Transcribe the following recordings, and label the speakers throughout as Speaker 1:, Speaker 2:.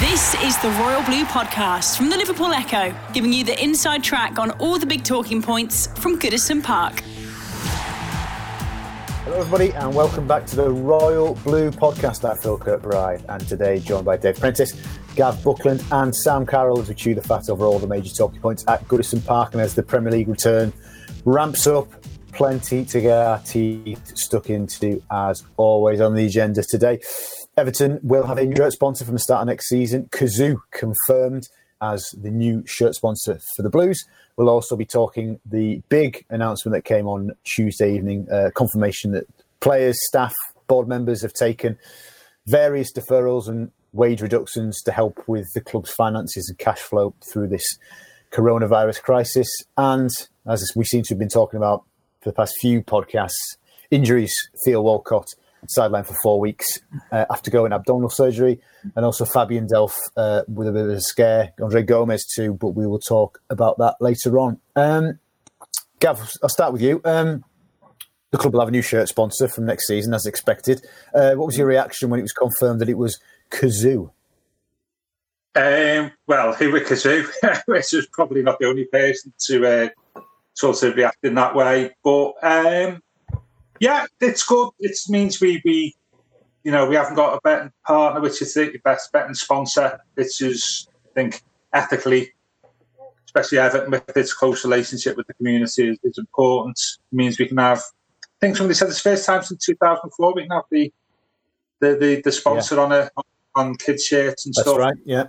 Speaker 1: This is the Royal Blue Podcast from the Liverpool Echo, giving you the inside track on all the big talking points from Goodison Park.
Speaker 2: Hello, everybody, and welcome back to the Royal Blue Podcast. I'm Phil Kirkbride, and today joined by Dave Prentice, Gav Buckland, and Sam Carroll as we chew the fat over all the major talking points at Goodison Park. And as the Premier League return ramps up, plenty to get our teeth stuck into as always on the agenda today. Everton will have a new shirt sponsor from the start of next season. Cazoo confirmed as the new shirt sponsor for the Blues. We'll also be talking the big announcement that came on Tuesday evening, uh, confirmation that players, staff, board members have taken various deferrals and wage reductions to help with the club's finances and cash flow through this coronavirus crisis. And as we seem to have been talking about for the past few podcasts, injuries, Theo Walcott sidelined for four weeks uh, after going abdominal surgery, and also Fabian Delph uh, with a bit of a scare, Andre Gomes too, but we will talk about that later on. Um, Gav, I'll start with you. Um, the club will have a new shirt sponsor from next season, as expected. Uh, what was your reaction when it was confirmed that it was Cazoo?
Speaker 3: Um, well, who were Cazoo? Which was probably not the only person to uh, sort of react in that way. But um, yeah, it's good. It means we, we, you know, we haven't got a betting partner, which is the best betting sponsor, which is, I think, ethically, especially Everton with its close relationship with the community is, is important. It means we can have, I think somebody said it's the first time since 2004 we can have the the, the, the sponsor
Speaker 2: Yeah.
Speaker 3: on a on kids shirts and
Speaker 2: That's
Speaker 3: stuff.
Speaker 2: right, yeah.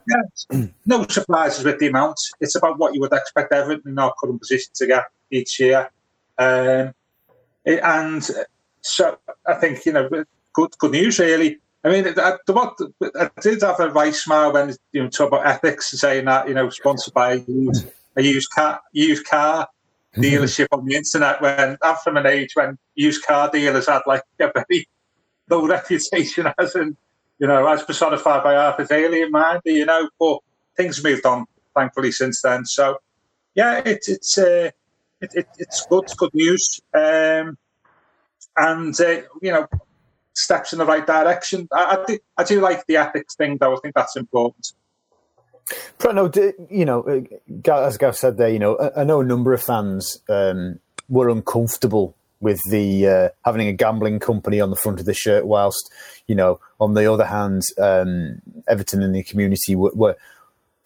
Speaker 3: Yeah, no surprises with the amount. It's about what you would expect Everton in our current position to get each year. Um, Eh, and eh, so I think, you know, good good news, really. I mean, I, what, I did have a right smile when, you know, talk about ethics saying that, you know, sponsored by a used, a used car, used car mm-hmm. dealership on the internet when I'm from an age when used car dealers had like a very low reputation as in, you know, as personified by Arthur Daley in Minder, you know, but things moved on thankfully since then. So yeah, it's it's uh, it, it, it's good, good news, um, and uh, you know, steps in the right direction. I, I, do, I do like the ethics thing, though. I think that's important.
Speaker 2: Preno, you know, uh, as Gav said there, you know, I, I know a number of fans um, were uncomfortable with the uh, having a gambling company on the front of the shirt, whilst you know, on the other hand, um, Everton and the community were, were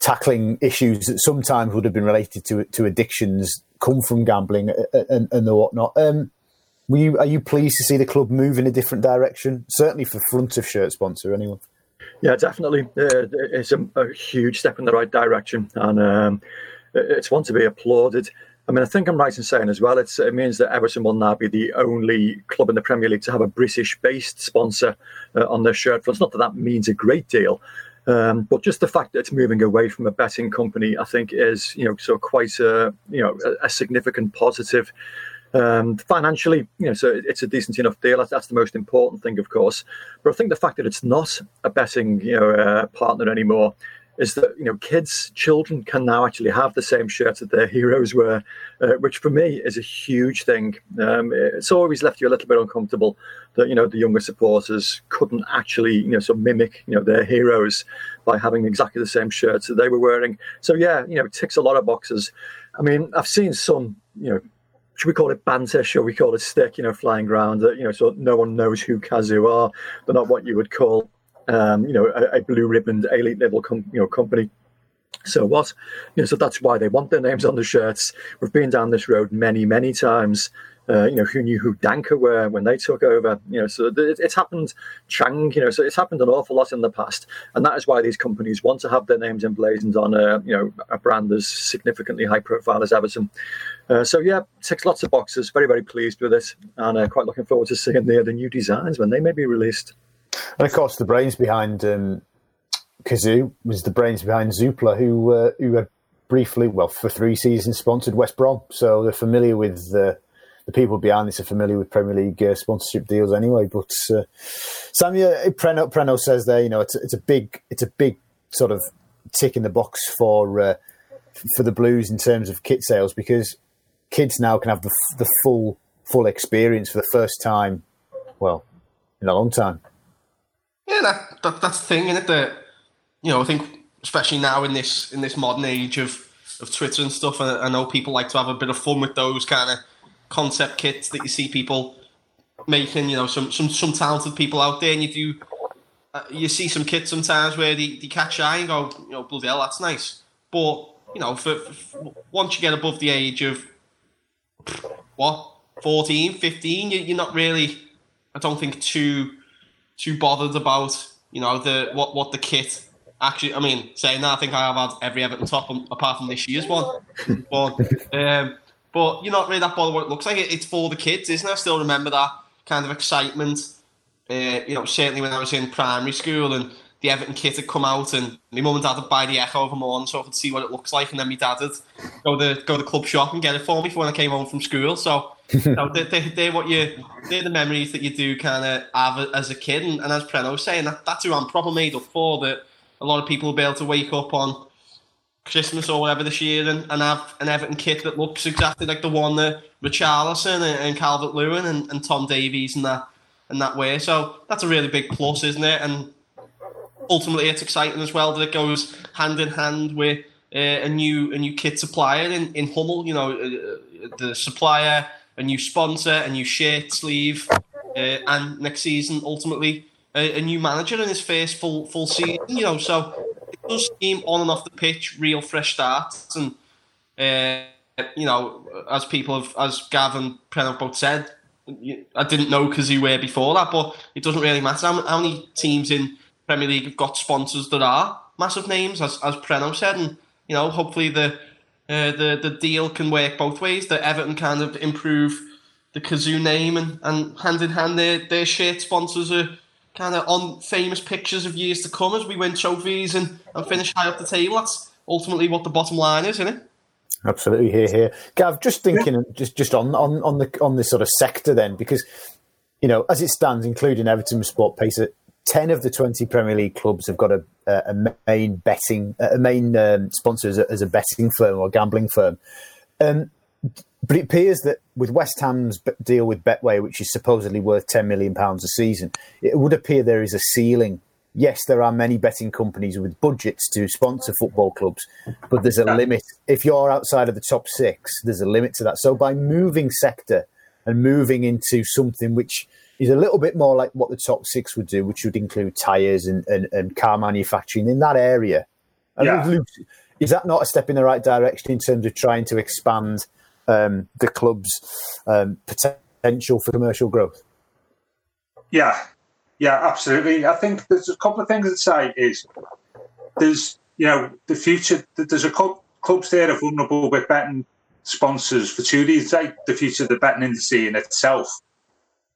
Speaker 2: tackling issues that sometimes would have been related to to addictions, come from gambling uh, and, and the whatnot. Um, were you, are you pleased to see the club move in a different direction? Certainly for front of shirt sponsor, anyone.
Speaker 4: Yeah, definitely. Uh, it's a, a huge step in the right direction, and um, it's one to be applauded. I mean, I think I'm right in saying as well. It's, it means that Everton will now be the only club in the Premier League to have a British-based sponsor uh, on their shirt fronts. Not that that means a great deal, um, but just the fact that it's moving away from a betting company, I think, is you know so quite a you know a, a significant positive. Um, financially, you know, so it's a decent enough deal. That's, the most important thing, of course. But I think the fact that it's not a betting, you know, uh, partner anymore is that you know kids, children can now actually have the same shirts that their heroes wear, uh, which for me is a huge thing. Um, it's always left you a little bit uncomfortable that you know the younger supporters couldn't actually you know sort of mimic you know their heroes by having exactly the same shirts that they were wearing. So yeah, you know, it ticks a lot of boxes. I mean, I've seen some you know should we call it banter? Should we call it stick? You know, flying around. That you know, so no one knows who Cazoo are. They're not what you would call, um, you know, a, a blue ribboned elite level, com- you know, company. So what? You know, so that's why they want their names on the shirts. We've been down this road many, many times. Uh, you know, who knew who Danka were when they took over? You know, so it, it's happened. Chang, you know, so it's happened an awful lot in the past, and that is why these companies want to have their names emblazoned on a, you know, a brand as significantly high profile as Everton. Uh, so yeah, ticks lots of boxes. Very, very pleased with it, and uh, quite looking forward to seeing the the new designs when they may be released.
Speaker 2: And of course, the brains behind um, Cazoo was the brains behind Zoopla, who uh, who had briefly, well, for three seasons, sponsored West Brom. So they're familiar with uh, the people behind this are familiar with Premier League uh, sponsorship deals anyway. But uh, Sam, yeah, Preno, Preno says there, you know, it's, it's a big, it's a big sort of tick in the box for uh, for the Blues in terms of kit sales because kids now can have the, the full full experience for the first time, well, in a long time.
Speaker 5: Yeah, that, that that's the thing, isn't it? That you know, I think especially now in this in this modern age of of Twitter and stuff, I, I know people like to have a bit of fun with those kind of concept kits that you see people making. You know, some some some talented people out there, and you do. Uh, you see some kits sometimes where they, they catch eye and go, you know, bloody hell, that's nice. But you know, for, for once you get above the age of what 14, 15, you, you're not really, I don't think, too too bothered about you know the what what the kit actually. I mean, saying that, I think I have had every Everton top apart from this year's one. but um, but you're not really that bothered what it looks like. It's for the kids, isn't it? I still remember that kind of excitement. Uh, you know, certainly when I was in primary school and the Everton kit had come out, and my mum and dad would buy the Echo every morning so I could see what it looks like, and then my dad would go to go to the club shop and get it for me for when I came home from school. So you know, they, they, they're what you they're the memories that you do kind of have as a kid, and, and as Preno was saying, that, that's who I'm probably made up for. That a lot of people will be able to wake up on Christmas or whatever this year and, and have an Everton kit that looks exactly like the one that Richarlison and, and Calvert Lewin and, and Tom Davies and that and that way. So that's a really big plus, isn't it? And ultimately, it's exciting as well that it goes hand in hand with uh, a new a new kit supplier in, in Hummel. You know, uh, the supplier, a new sponsor, a new shirt sleeve, uh, and next season ultimately a, a, new manager in his first full full season. You know, so it does seem on and off the pitch real fresh starts, and uh, you know, as people have, as Gavin Preno both said, I didn't know because he were before that, but it doesn't really matter how, how, many teams in Premier League have got sponsors that are massive names, as as Preno said, and you know, hopefully the uh, the the deal can work both ways. That Everton kind of improve the Cazoo name and, and hand in hand their, their shirt sponsors are kind of on famous pictures of years to come as we win trophies and, and finish high up the table. That's ultimately what the bottom line is, isn't it?
Speaker 2: Absolutely, here, here, Gav. Just thinking, yeah. just just on on on the on this sort of sector then, because you know as it stands, including Everton SportPesa, 10 of the 20 Premier League clubs have got a, a main betting, a main um, sponsor as a, as a, betting firm or gambling firm. Um, but it appears that with West Ham's deal with Betway, which is supposedly worth £10 million a season, it would appear there is a ceiling. Yes, there are many betting companies with budgets to sponsor football clubs, but there's a limit. If you're outside of the top six, there's a limit to that. So by moving sector, and moving into something which is a little bit more like what the top six would do, which would include tyres and, and, and, car manufacturing in that area. Yeah. Is that not a step in the right direction in terms of trying to expand um, the club's um, potential for commercial growth?
Speaker 3: Yeah, yeah, absolutely. I think there's a couple of things to say. Is there's you know the future. There's a couple clubs there are vulnerable with betting sponsors for two reasons. Like the future of the betting industry in itself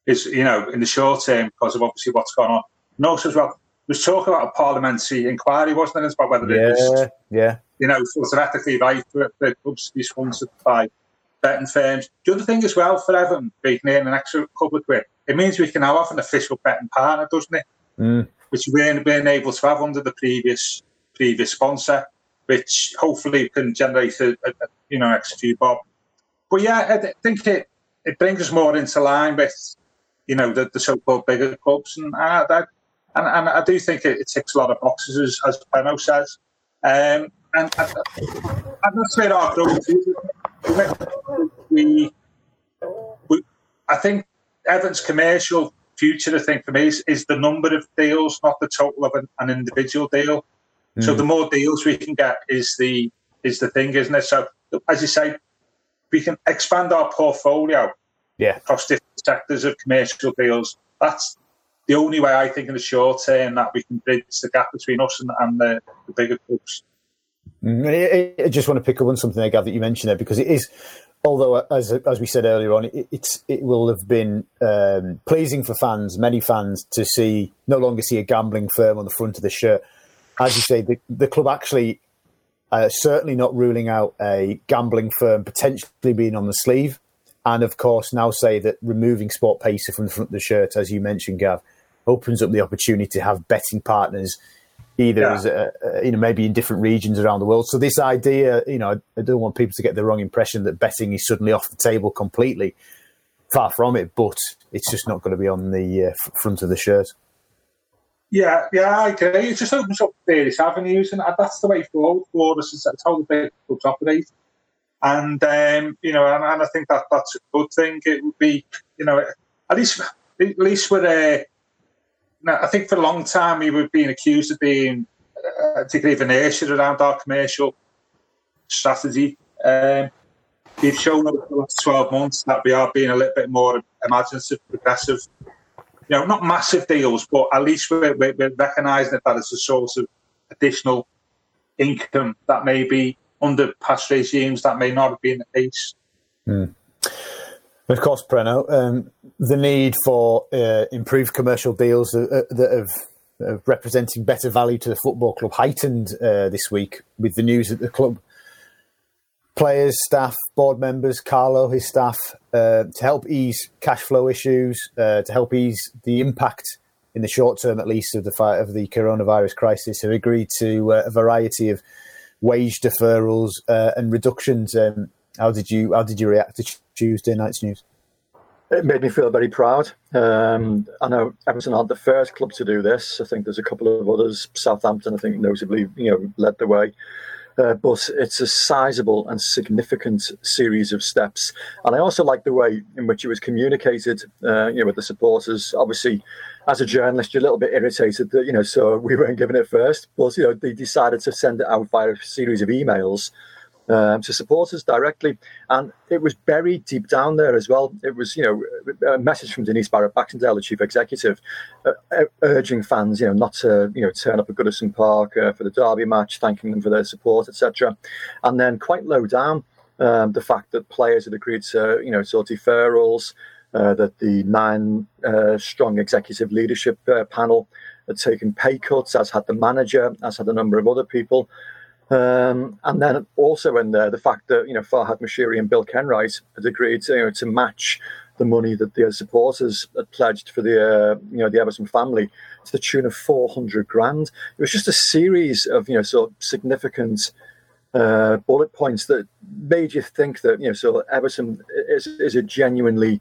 Speaker 3: is you know in the short term because of obviously what's going on. And also as well, was talking about a parliamentary inquiry, wasn't it? About whether
Speaker 2: yeah,
Speaker 3: it was,
Speaker 2: yeah,
Speaker 3: you know, sort of ethically right for, for clubs to be sponsored by betting firms. The other thing as well for Evan being in an extra couple of quid, it means we can now have an official betting partner, doesn't it?
Speaker 2: Mm.
Speaker 3: Which we weren't, weren't able to have under the previous previous sponsor, which hopefully can generate a, a, you know extra few bob. But yeah, I think it it brings us more into line with you know the, the so-called bigger clubs, and that, and, and I do think it, it, ticks a lot of boxes as, as Preno says. Um, and, and that's where our growth we, we, I think Everton's commercial future, I think for me, is, is, the number of deals, not the total of an, an individual deal. Mm. So the more deals we can get is the is the thing, isn't it? So as you say, we can expand our portfolio
Speaker 2: yeah.
Speaker 3: across different sectors of commercial deals. That's the only way I think in the short term that we can bridge the gap between us and, and the, the bigger clubs.
Speaker 2: Mm, I just want to pick up on something Gav, that you mentioned there, because it is, although as as we said earlier on, it, it's it will have been um, pleasing for fans, many fans, to see no longer see a gambling firm on the front of the shirt. As you say, the, the club actually uh, certainly not ruling out a gambling firm potentially being on the sleeve. And of course, now say that removing SportPesa from the front of the shirt, as you mentioned, Gav, opens up the opportunity to have betting partners either yeah. as a, you know maybe in different regions around the world. So this idea, you know, I don't want people to get the wrong impression that betting is suddenly off the table completely. Far from it, but it's just not going to be on the uh, front of the shirt.
Speaker 3: Yeah, yeah, I agree. It just opens up various avenues, and that's the way forward for us. It's how the big clubs operate, and um, you know, and, and, I think that that's a good thing. It would be, you know, at least at least with a. Uh, I think for a long time we were being accused of being degree of inertia around our commercial strategy. Um, we've shown over the last 12 months that we are being a little bit more imaginative, progressive, you know, not massive deals, but at least we're, we're, recognising that as a source of additional income that may be under past regimes that may not have been the case.
Speaker 2: Mm. Of course, Preno, um, the need for uh, improved commercial deals uh, uh that have uh, representing better value to the football club heightened uh, this week with the news that the club players, staff, board members, Carlo, his staff, uh, to help ease cash flow issues, uh, to help ease the impact in the short term, at least, of the of the coronavirus crisis, have agreed to uh, a variety of wage deferrals uh, and reductions. Um, how did you how did you react to Tuesday night's news?
Speaker 4: It made me feel very proud. Um, I know Everton aren't the first club to do this. I think there's a couple of others. Southampton, I think, notably, you know, led the way. Uh, but it's a sizable and significant series of steps. And I also like the way in which it was communicated, uh, you know, with the supporters. Obviously, as a journalist, you're a little bit irritated that, you know, so we weren't given it first. But, you know, they decided to send it out via a series of emails um, to supporters directly. And it was buried deep down there as well. It was, you know, a message from Denise Barrett Baxendale, the chief executive, uh, uh, urging fans, you know, not to, you know, turn up at Goodison Park uh, for the derby match, thanking them for their support, etc. And then quite low down, um, the fact that players had agreed to, you know, sort of deferrals, uh, that the nine uh, strong executive leadership uh, panel had taken pay cuts, as had the manager, as had a number of other people. Um, and then also in there, the fact that you know Farhad Moshiri and Bill Kenwright had agreed to, you know, to match the money that their supporters had pledged for the uh, you know the Everton family to the tune of four hundred grand. It was just a series of you know sort of significant uh, bullet points that made you think that you know so Everton is is a genuinely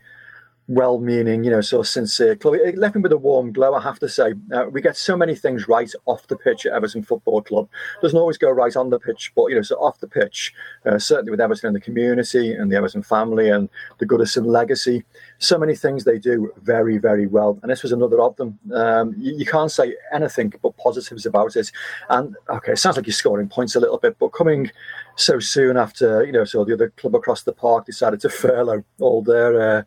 Speaker 4: well-meaning, you know, of sincere club. It left me with a warm glow, I have to say. Uh, we get so many things right off the pitch at Everton Football Club. Doesn't always go right on the pitch, but you know, so off the pitch, uh, certainly with Everton and the community and the Everton family and the Goodison legacy, so many things they do very, very well. And this was another of them. Um, you, you, can't say anything but positives about it. And okay, it sounds like you're scoring points a little bit, but coming so soon after, you know, so the other club across the park decided to furlough all their uh,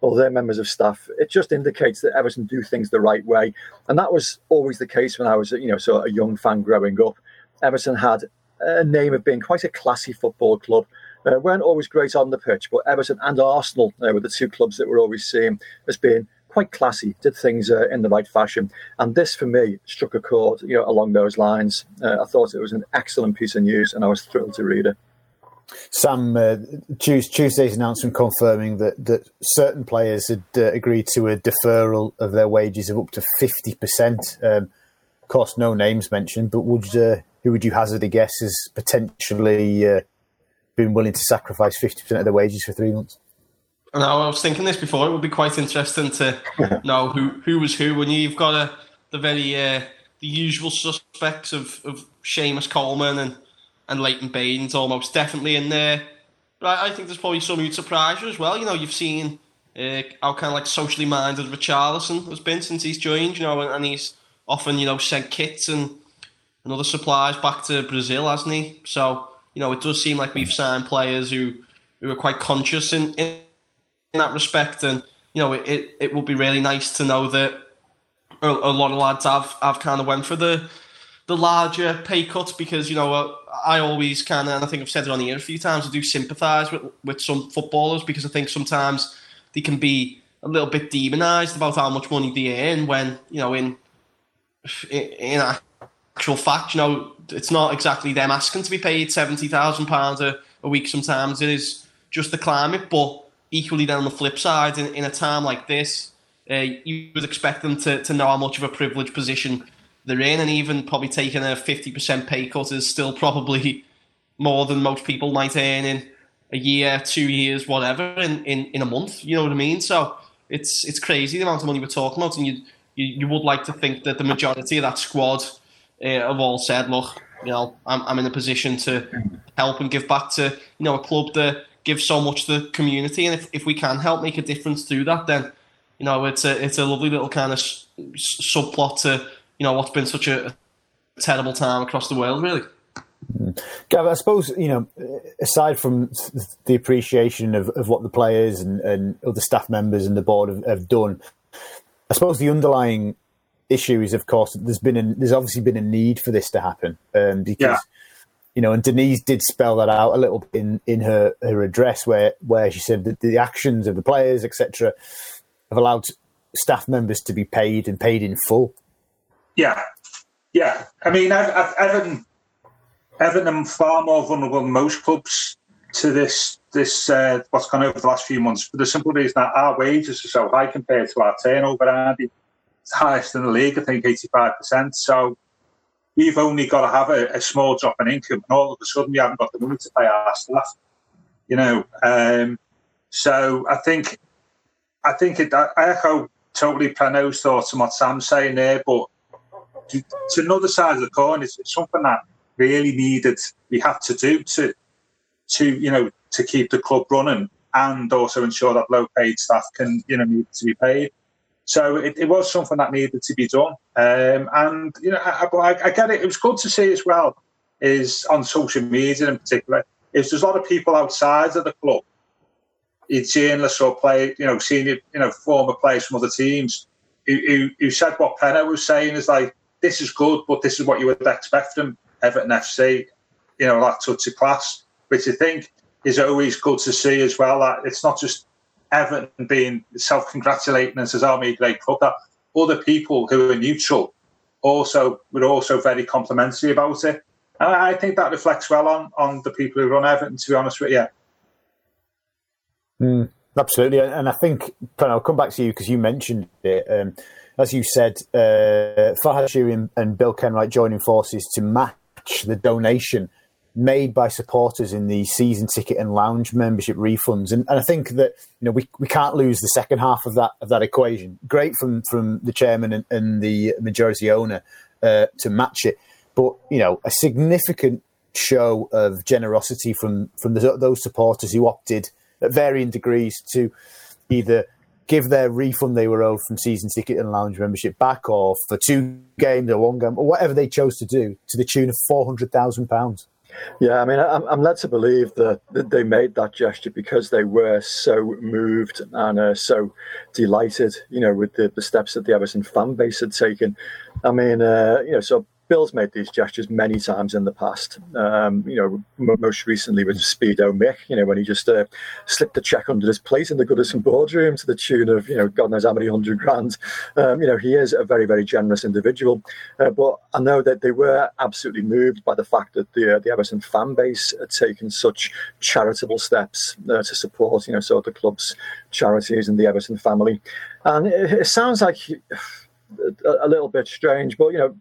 Speaker 4: or their members of staff. It just indicates that Everton do things the right way, and that was always the case when I was, you know, sort of a young fan growing up. Everton had a name of being quite a classy football club. Uh, weren't always great on the pitch, but Everton and Arsenal uh, were the two clubs that were always seen as being quite classy, did things uh, in the right fashion. And this, for me, struck a chord, you know, along those lines. Uh, I thought it was an excellent piece of news, and I was thrilled to read it.
Speaker 2: Sam, uh, Tuesday's announcement confirming that, that certain players had uh, agreed to a deferral of their wages of up to 50%. Um, of course, no names mentioned, but would uh, who would you hazard a guess as potentially uh, being willing to sacrifice 50% of their wages for three months?
Speaker 5: I know, I was thinking this before. It would be quite interesting to know who, who was who. When you've got a, the very uh, the usual suspects of, of Seamus Coleman and and Leighton Baines almost definitely in there. But I, think there's probably some who'd surprise you as well. You know, you've seen uh, how kind of like socially minded Richarlison has been since he's joined, you know, and, and he's often, you know, sent kits and, and other supplies back to Brazil, hasn't he? So, you know, it does seem like we've signed players who, who are quite conscious in, in, in that respect. And, you know, it, it, it would be really nice to know that a, a lot of lads have, have kind of went for the the larger pay cuts because, you know, I always kind of, and I think I've said it on the air a few times, I do sympathise with, with some footballers because I think sometimes they can be a little bit demonised about how much money they earn when, you know, in in actual fact, you know, it's not exactly them asking to be paid seventy thousand pounds a week. Sometimes it is just the climate, but equally, then on the flip side, in, in a time like this, uh, you would expect them to, to know how much of a privileged position they're in, and even probably taking a fifty percent pay cut is still probably more than most people might earn in a year, two years, whatever, in, in, in a month. You know what I mean? So it's it's crazy the amount of money we're talking about, and you you, you would like to think that the majority of that squad uh, have all said, look, you know, I'm, I'm in a position to help and give back to you know a club that gives so much to the community, and if, if we can help make a difference through that, then you know it's a it's a lovely little kind of subplot to you know what's been such a terrible time across the world, really.
Speaker 2: Gav, I suppose you know, aside from the appreciation of, of what the players and, and other staff members and the board have, have done, I suppose the underlying issue is, of course, there's been a, there's obviously been a need for this to happen um, because yeah. you know, and Denise did spell that out a little bit in, in her her address where where she said that the actions of the players, etc., have allowed staff members to be paid and paid in full.
Speaker 3: Yeah, yeah. I mean, I've, I've, Everton are far more vulnerable than most clubs to this this uh, what's gone over the last few months for the simple reason that our wages are so high compared to our turnover. Andy, it's highest in the league, I think, eighty five percent. So we've only got to have a, a, small drop in income, and all of a sudden we haven't got the money to pay our staff. You know, um, so I think I think it, I echo totally Preno's thoughts on what Sam's saying there, but to another side of the coin, it's, it's something that really needed we had to do to to you know to keep the club running and also ensure that low paid staff can you know need to be paid. So it, it was something that needed to be done. Um, and you know I, I, I, get it. It was good to see as well is on social media in particular is there's a lot of people outside of the club, journalists or play you know senior you know former players from other teams who, who, who said what Preno was saying is like this is good, but this is what you would expect from Everton FC, you know, that touch of class, which I think is always good to see as well. That it's not just Everton being self-congratulating and says, "Oh, me great club." That other people who are neutral also were also very complimentary about it, and I think that reflects well on on the people who run Everton. To be honest with you.
Speaker 2: Mm, absolutely, and I think I'll come back to you because you mentioned it. Um, as you said, uh, Farhad Moshiri and, Bill Kenwright joining forces to match match the donation made by supporters in the season ticket and lounge membership refunds. And, and, I think that you know we, we can't lose the second half of that of that equation. Great from from the chairman and, and the majority owner uh, to match it, but you know a significant show of generosity from from the, those supporters who opted at varying degrees to either give their refund they were owed from season ticket and lounge membership back, or for two games or one game, or whatever they chose to do, to the tune of four hundred thousand pounds.
Speaker 4: Yeah, I mean, I'm, I'm, led to believe that, that, they made that gesture because they were so moved and uh, so delighted, you know, with the, the steps that the Everton fan base had taken. I mean, uh, you know, so Bill's made these gestures many times in the past. Um, you know, m- most recently with Speedo Mick, you know, when he just uh, slipped a check under his plate in the Goodison boardroom to the tune of, you know, God knows how many hundred grand. Um, you know, he is a very, very generous individual. Uh, but I know that they were absolutely moved by the fact that the, uh, the Everton fan base had taken such charitable steps uh, to support, you know, sort of the club's charities and the Everton family. And it, it sounds like a, a little bit strange, but, you know,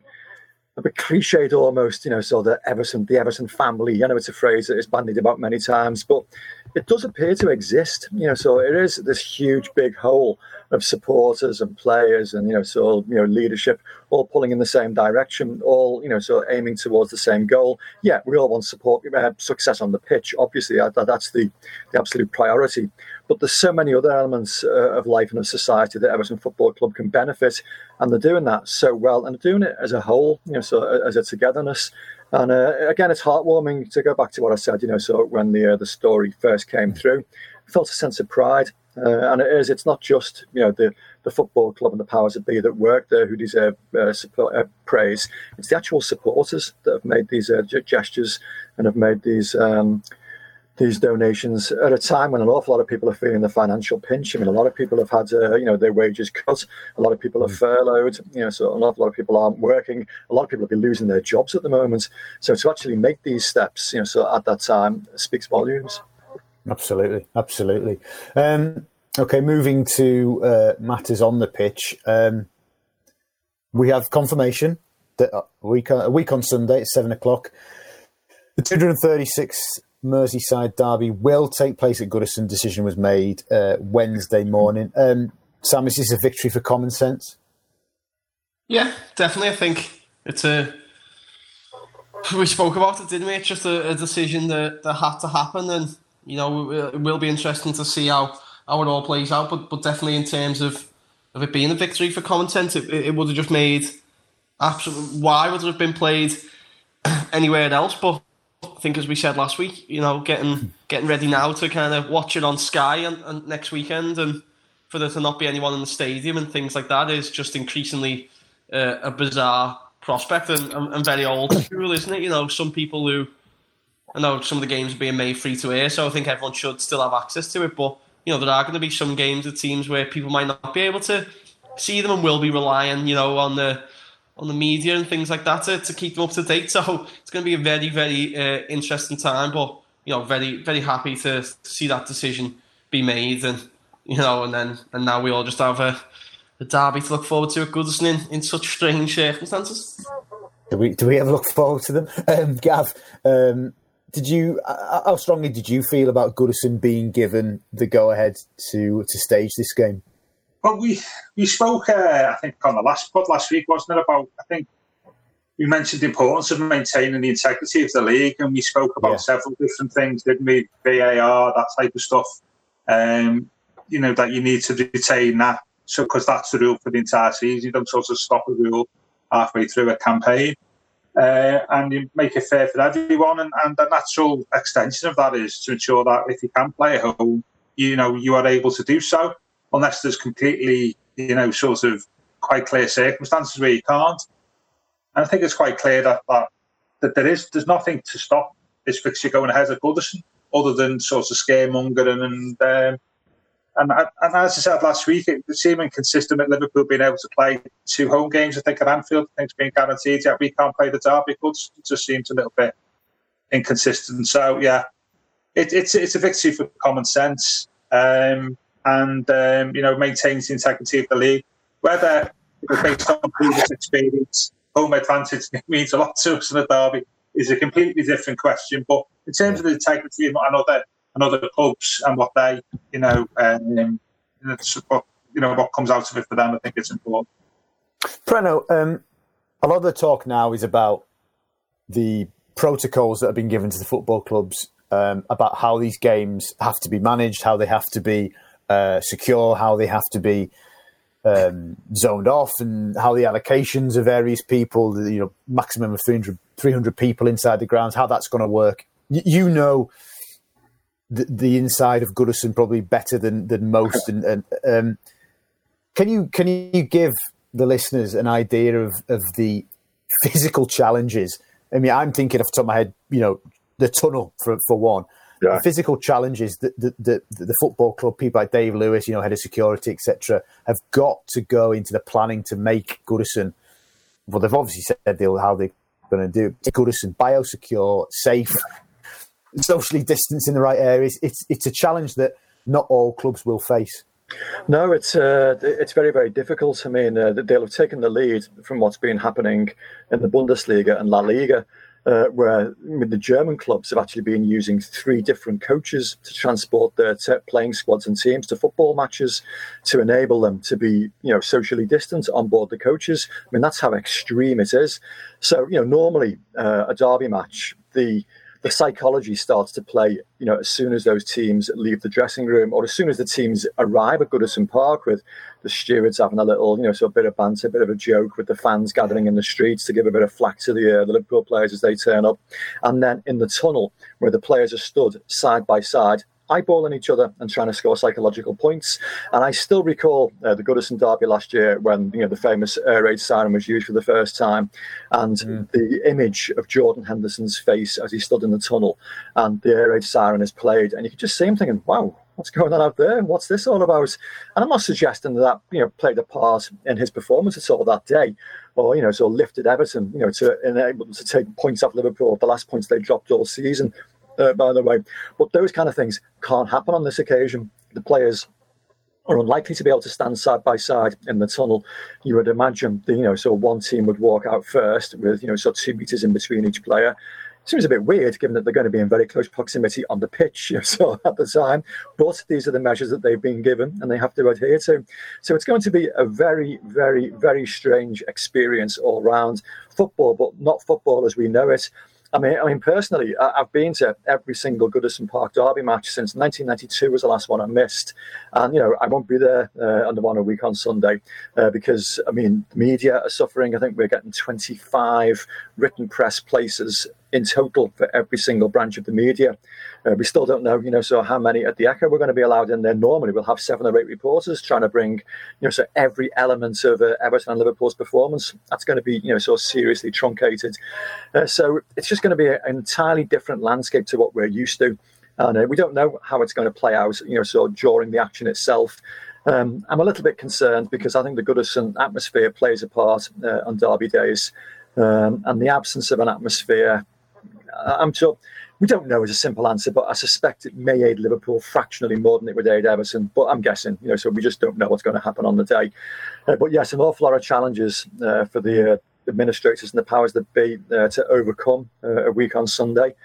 Speaker 4: a bit cliched almost, you know, so the Everton, the Everton family. I know it's a phrase that is bandied about many times, but it does appear to exist, you know. So it is this huge, big hole of supporters and players, and you know, so you know, leadership all pulling in the same direction, all you know, so aiming towards the same goal. Yeah, we all want support, uh, success on the pitch. Obviously, that, that's the, the absolute priority. But there's so many other elements uh, of life and of society that Everton Football Club can benefit, and they're doing that so well, and they're doing it as a whole, you know, so as a togetherness. And uh, again, it's heartwarming to go back to what I said, you know, so when the uh, the story first came through, I felt a sense of pride. Uh, and it is, it's not just, you know, the, the football club and the powers that be that work there who deserve uh, support, uh, praise. It's the actual supporters that have made these uh, gestures and have made these um, these donations at a time when an awful lot of people are feeling the financial pinch. I mean, a lot of people have had, uh, you know, their wages cut. A lot of people are mm. furloughed. You know, so an awful lot of people aren't working. A lot of people have been losing their jobs at the moment. So to actually make these steps, you know, so at that time speaks volumes.
Speaker 2: Absolutely, absolutely. Um, okay, moving to uh, matters on the pitch. Um, we have confirmation that a week, a week on Sunday at seven o'clock. The 236 Merseyside derby will take place at Goodison. Decision was made uh, Wednesday morning. Um, Sam, is this a victory for common sense?
Speaker 5: Yeah, definitely. I think it's a. We spoke about it, didn't we? It's just a, a decision that, that had to happen, and you know it will be interesting to see how, how it all plays out. But but definitely in terms of, of it being a victory for common sense, it, it would have just made absolutely. Why would it have been played anywhere else? But I think, as we said last week, you know, getting getting ready now to kind of watch it on Sky and, and next weekend, and for there to not be anyone in the stadium and things like that is just increasingly uh, a bizarre prospect and, and, and, very old school, isn't it? You know, some people who I know some of the games are being made free to air, so I think everyone should still have access to it. But you know, there are going to be some games with teams where people might not be able to see them and will be relying, you know, on the on the media and things like that to, to keep them up to date. So it's going to be a very, very uh, interesting time. But you know, very, very happy to see that decision be made, and you know, and then and now we all just have a, a derby to look forward to at Goodison in, in such strange circumstances.
Speaker 2: Do we do we ever look forward to them, um, Gav? Um, did you? Uh, how strongly did you feel about Goodison being given the go ahead to to stage this game?
Speaker 3: Well, we we spoke, uh, I think, on the last pod last week, wasn't it? About I think we mentioned the importance of maintaining the integrity of the league, and we spoke about yeah. several different things, didn't we? VAR, that type of stuff. Um, you know that you need to retain that, so because that's the rule for the entire season. You don't sort of stop a rule halfway through a campaign. Uh, and you make it fair for everyone. And, and the natural extension of that is to ensure that if you can play at home, you know you are able to do so unless there's completely, you know, sort of quite clear circumstances where you can't. And I think it's quite clear that that, that there is there's nothing to stop this fixture going ahead at Goodison other than sort of scaremongering and um, and, and as I said last week, it seemed inconsistent with Liverpool being able to play two home games. I think at Anfield, things being guaranteed. Yet we can't play the derby. It just seems a little bit inconsistent. So yeah, it, it's it's a victory for common sense. Um, and um, you know maintains the integrity of the league. Whether based on previous experience, home advantage means a lot to us in the derby is a completely different question. But in terms of the integrity of another another clubs and what they, you know, um, you know what comes out of it for them, I think it's important.
Speaker 2: Preno, um, a lot of the talk now is about the protocols that have been given to the football clubs um, about how these games have to be managed, how they have to be uh, secure, how they have to be um, zoned off, and how the allocations of various people, you know maximum of 300, 300 people inside the grounds, how that's going to work. Y- you know the, the, inside of Goodison probably better than than most. And, and um, can you can you give the listeners an idea of of the physical challenges? I mean, I'm thinking off the top of my head, you know, the tunnel for for one yeah. the physical challenges that the, the, the, football club, people like Dave Lewis, you know, head of security, etc., have got to go into the planning to make Goodison. Well, they've obviously said they'll how they're going to do it. Goodison biosecure, safe, socially distanced in the right areas. It's it's a challenge that not all clubs will face.
Speaker 4: No, it's uh, it's very very difficult. I mean, uh, they'll have taken the lead from what's been happening in the Bundesliga and La Liga uh, where the German clubs have actually been using three different coaches to transport their playing squads and teams to football matches to enable them to be, you know, socially distant on board the coaches. I mean, that's how extreme it is. So, you know, normally uh, a derby match, the the psychology starts to play, you know, as soon as those teams leave the dressing room or as soon as the teams arrive at Goodison Park with the stewards having a little, you know, so a bit of banter, a bit of a joke with the fans gathering in the streets to give a bit of flack to the, uh, the Liverpool players as they turn up. And then in the tunnel where the players are stood side by side, eyeballing each other and trying to score psychological points. And I still recall uh, the Goodison derby last year when you know the famous air raid siren was used for the first time, and mm. the image of Jordan Henderson's face as he stood in the tunnel, and the air raid siren is played, and you could just see him thinking, "Wow, what's going on out there? What's this all about? And I'm not suggesting that, that you know played a part in his performance at all that day, or you know sort of lifted Everton, you know, to enable them to take points off Liverpool, the last points they dropped all season, uh, by the way. But those kind of things can't happen on this occasion. The players are unlikely to be able to stand side by side in the tunnel. You would imagine, the, you know, so one team would walk out first with, you know, sort of two meters in between each player, seems a bit weird given that they're going to be in very close proximity on the pitch you know, so at the time but these are the measures that they've been given and they have to adhere to so it's going to be a very very very strange experience all round football but not football as we know it I mean, I mean, personally, I've been to every single Goodison Park Derby match since 1992 was the last one I missed, and you know I won't be there uh, under one a week on Sunday uh, because I mean media are suffering. I think we're getting 25 written press places in total for every single branch of the media. Uh, we still don't know, you know, so how many at the Echo we're going to be allowed in there. Normally, we'll have seven or eight reporters trying to bring, you know, so every element of uh, Everton and Liverpool's performance. That's going to be, you know, so seriously truncated. Uh, so it's just going to be an entirely different landscape to what we're used to. And uh, we don't know how it's going to play out, you know, so during the action itself. Um, I'm a little bit concerned because I think the Goodison atmosphere plays a part uh, on derby days. Um, and the absence of an atmosphere I'm sure we don't know is a simple answer, but I suspect it may aid Liverpool fractionally more than it would aid Everton. But I'm guessing, you know, so we just don't know what's going to happen on the day. Uh, but yes, an awful lot of challenges uh, for the uh, administrators and the powers that be uh, to overcome uh, a week on Sunday.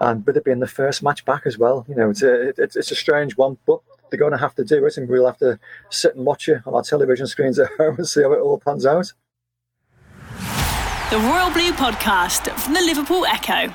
Speaker 4: And with it being the first match back as well, you know, it's a, it's, it's a strange one, but they're going to have to do it, and we'll have to sit and watch it on our television screens at home and see how it all pans out.
Speaker 1: The Royal Blue Podcast from the Liverpool Echo.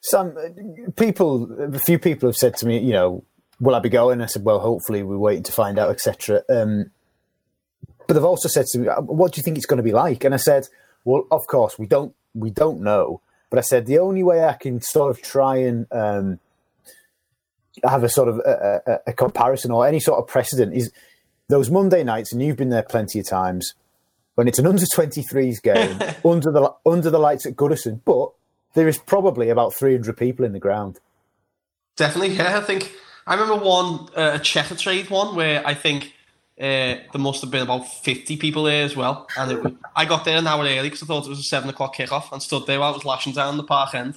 Speaker 2: Some people, a few people have said to me, you know, will I be going? I said, well, hopefully we're waiting to find out, etc. Um, but they've also said to me, uh, what do you think it's going to be like? And I said, well, of course we don't, we don't know. But I said the only way I can sort of try and um, have a sort of a, a, a comparison or any sort of precedent is those Monday nights, and you've been there plenty of times when it's an under 23s game under the under the lights at Goodison, but there is probably about 300 people in the ground.
Speaker 5: Definitely, yeah. I think I remember one uh, a Checkatrade one where I think uh, there must have been about 50 people there as well. And it, I got there an hour early because I thought it was a seven o'clock kickoff and stood there while it was lashing down the park end.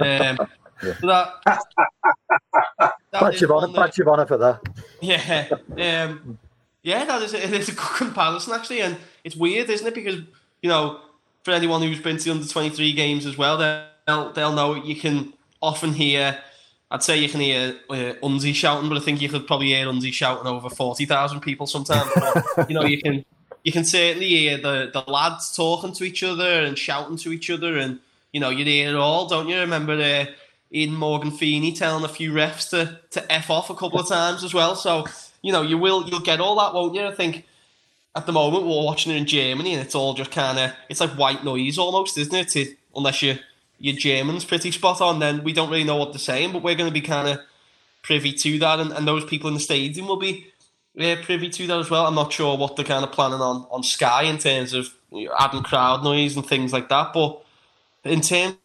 Speaker 5: Um, yeah. so that,
Speaker 4: that badge of honor, badge of honor for that.
Speaker 5: Yeah, um, yeah, that is a, it is a good comparison actually, and it's weird, isn't it? Because you know, for anyone who's been to the under twenty three games as well, they'll they'll know you can often hear. I'd say you can hear uh, Unzi shouting, but I think you could probably hear Unzi shouting over forty thousand people sometimes. But, you know, you can you can certainly hear the, the lads talking to each other and shouting to each other, and you know you hear it all, don't you? Remember uh, Ian Morgan Feeney telling a few refs to to f off a couple of times as well. So you know you will you'll get all that, won't you? I think at the moment we're watching it in Germany, and it's all just kind of it's like white noise almost, isn't it? To, unless you your German's pretty spot on, then we don't really know what they're saying, but we're going to be kind of privy to that, and, and those people in the stadium will be privy to that as well. I'm not sure what they're kind of planning on on Sky in terms of you know, adding crowd noise and things like that, but in terms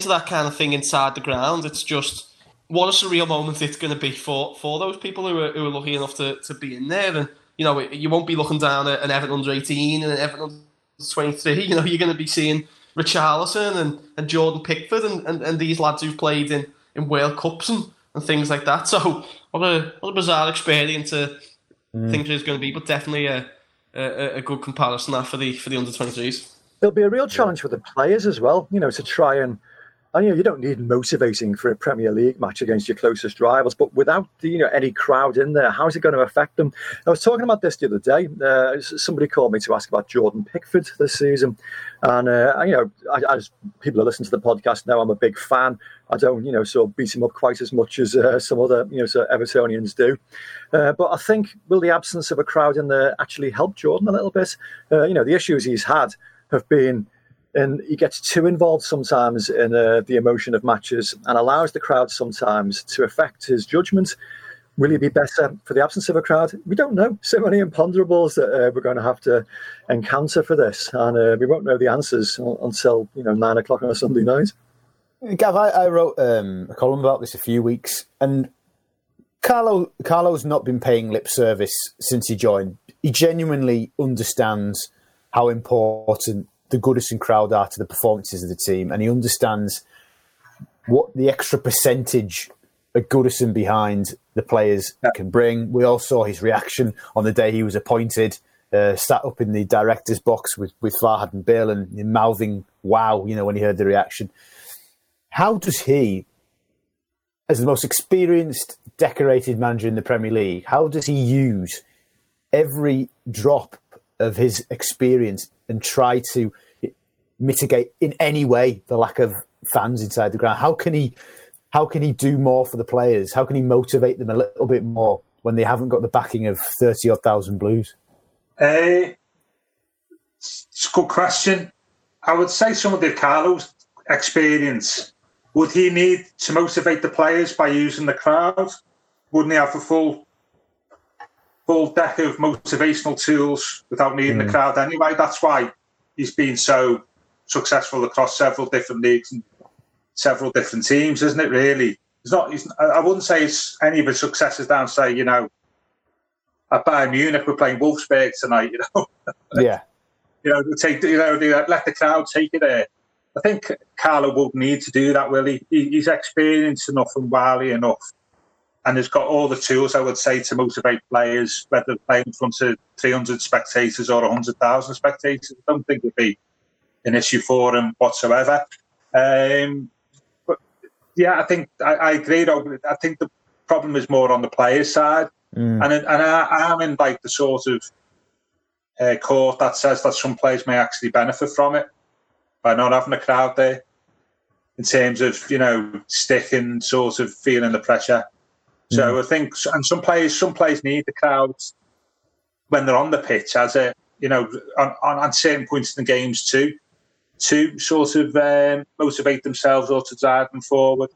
Speaker 5: of that kind of thing inside the ground, it's just what a surreal moment it's going to be for, for those people who are, who are lucky enough to, to be in there. And, you know, you won't be looking down at an Everton under 18 and an Everton under 23. You know, you're going to be seeing Richarlison and, and Jordan Pickford and, and, and these lads who've played in, in World Cups and, and things like that. So what a what a bizarre experience to mm. think it's going to be, but definitely a, a, a good comparison that for the for the under 23s.
Speaker 4: There'll be a real challenge for the players as well, you know, to try and and you know you don't need motivating for a Premier League match against your closest rivals, but without you know any crowd in there, how is it going to affect them? I was talking about this the other day. Uh, somebody called me to ask about Jordan Pickford this season, and uh, you know, as people who listen to the podcast know, I'm a big fan. I don't, you know, sort of beat him up quite as much as uh, some other, you know, sort of Evertonians do. Uh, but I think will the absence of a crowd in there actually help Jordan a little bit? Uh, you know, the issues he's had have been and he gets too involved sometimes in uh, the emotion of matches and allows the crowd sometimes to affect his judgment. Will he be better for the absence of a crowd? We don't know. So many imponderables that uh, we're going to have to encounter for this, and uh, we won't know the answers until you know nine o'clock on a Sunday night.
Speaker 2: Gav, I, I wrote um, a column about this a few weeks, and Carlo Carlo's not been paying lip service since he joined. He genuinely understands how important the Goodison crowd are to the performances of the team, and he understands what the extra percentage of Goodison behind the players yeah. can bring. We all saw his reaction on the day he was appointed, uh, sat up in the director's box with, with Farhad and Bill and mouthing wow, you know, when he heard the reaction. How does he, as the most experienced, decorated manager in the Premier League, how does he use every drop of his experience and try to mitigate in any way the lack of fans inside the ground? How can he how can he do more for the players? How can he motivate them a little bit more when they haven't got the backing of thirty odd thousand blues?
Speaker 3: Uh, it's a good question. I would say some of the Carlos experience. Would he need to motivate the players by using the crowd? Wouldn't he have a full full deck of motivational tools without needing mm. the crowd anyway? That's why he's been so successful across several different leagues and several different teams, isn't it? Really, it's not. It's, I wouldn't say it's any of his successes down. Say, you know, at Bayern Munich, we're playing Wolfsburg tonight. You know,
Speaker 2: yeah.
Speaker 3: you know, take you know, let the crowd take it there. I think Carlo would need to do that. Will he? He's experienced enough and wily enough, and has got all the tools. I would say to motivate players, whether playing in front of 300 spectators or 100,000 spectators. I don't think it'd be an issue for him whatsoever. Um, but yeah, I think I, I agree. I think the problem is more on the players' side, mm. and and I, am in like the sort of uh, court that says that some players may actually benefit from it by not having a crowd there. In terms of you know sticking, sort of feeling the pressure. So mm. I think, and some players, some players need the crowds when they're on the pitch, as a you know, on, on, certain points in the games too to sort of um, motivate themselves or to drive them forward.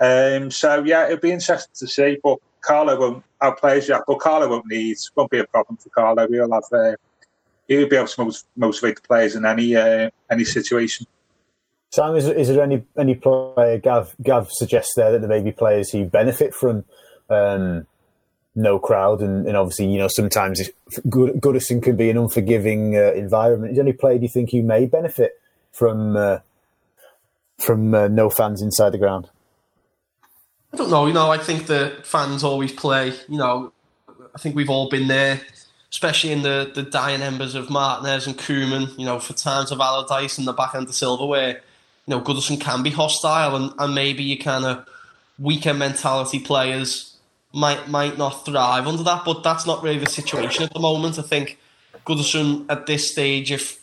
Speaker 3: Um, so yeah, it'll be interesting to see. But Carlo won't outplay us yet. But Carlo won't need won't be a problem for Carlo. He'll have uh, he'll be able to motivate the players in any uh, any situation.
Speaker 2: Sam, is, is there any any player Gav Gav suggests there that there may be players who benefit from um, no crowd, and, and obviously, you know, sometimes Good, Goodison can be an unforgiving uh, environment. Is there any player do you think you may benefit from uh, from uh, no fans inside the ground?
Speaker 5: I don't know. You know, I think the fans always play. You know, I think we've all been there, especially in the, the dying embers of Martinez and Koeman. You know, for times of Allardyce and the back end of Silva, where you know Goodison can be hostile, and, and maybe you kind of weaker mentality players might might not thrive under that, but that's not really the situation at the moment. I think Goodison at this stage, if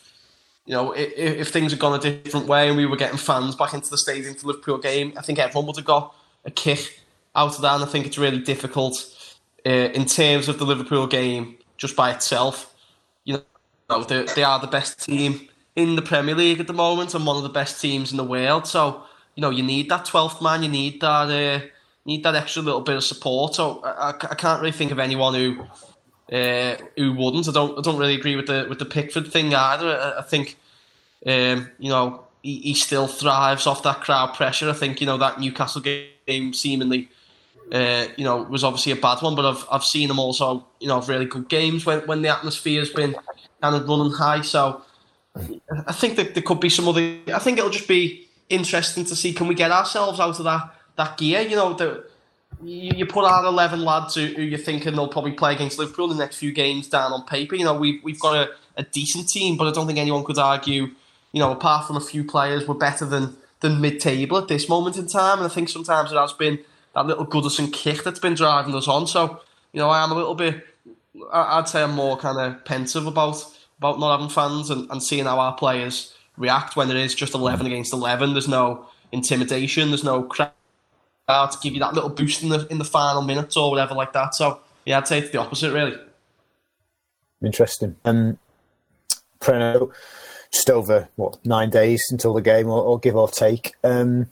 Speaker 5: you know, if, if things had gone a different way and we were getting fans back into the stadium for the Liverpool game, I think everyone would have got a kick out of that. And I think it's really difficult uh, in terms of the Liverpool game just by itself. You know, they, they are the best team in the Premier League at the moment and one of the best teams in the world. So, you know, you need that 12th man, you need that. Uh, need that extra little bit of support. So I, I can't really think of anyone who uh, who wouldn't. I don't I don't really agree with the with the Pickford thing either. I, I think um, you know he, he, still thrives off that crowd pressure. I think you know that Newcastle game seemingly. Uh, you know, was obviously a bad one, but I've I've seen them also, you know, have really good games when, when the atmosphere has been kind of running high. So I think that there could be some other. I think it'll just be interesting to see can we get ourselves out of that that gear. You know, the, you, you put out eleven lads who, who, you're thinking they'll probably play against Liverpool in the next few games down on paper. You know, we've we've got a, a decent team, but I don't think anyone could argue. You know, apart from a few players, we're better than than mid-table at this moment in time. And I think sometimes it has been that little Goodison kick that's been driving us on. So you know, I am a little bit. I'd say I'm more kind of pensive about about not having fans and, and seeing how our players react when it is just 11 against 11. There's no intimidation. There's no crowd to give you that little boost in the in the final minutes or whatever like that. So yeah, I'd say it's the opposite really.
Speaker 2: Interesting. Um, Preno, just over what nine days until the game, or, or give or take. Um,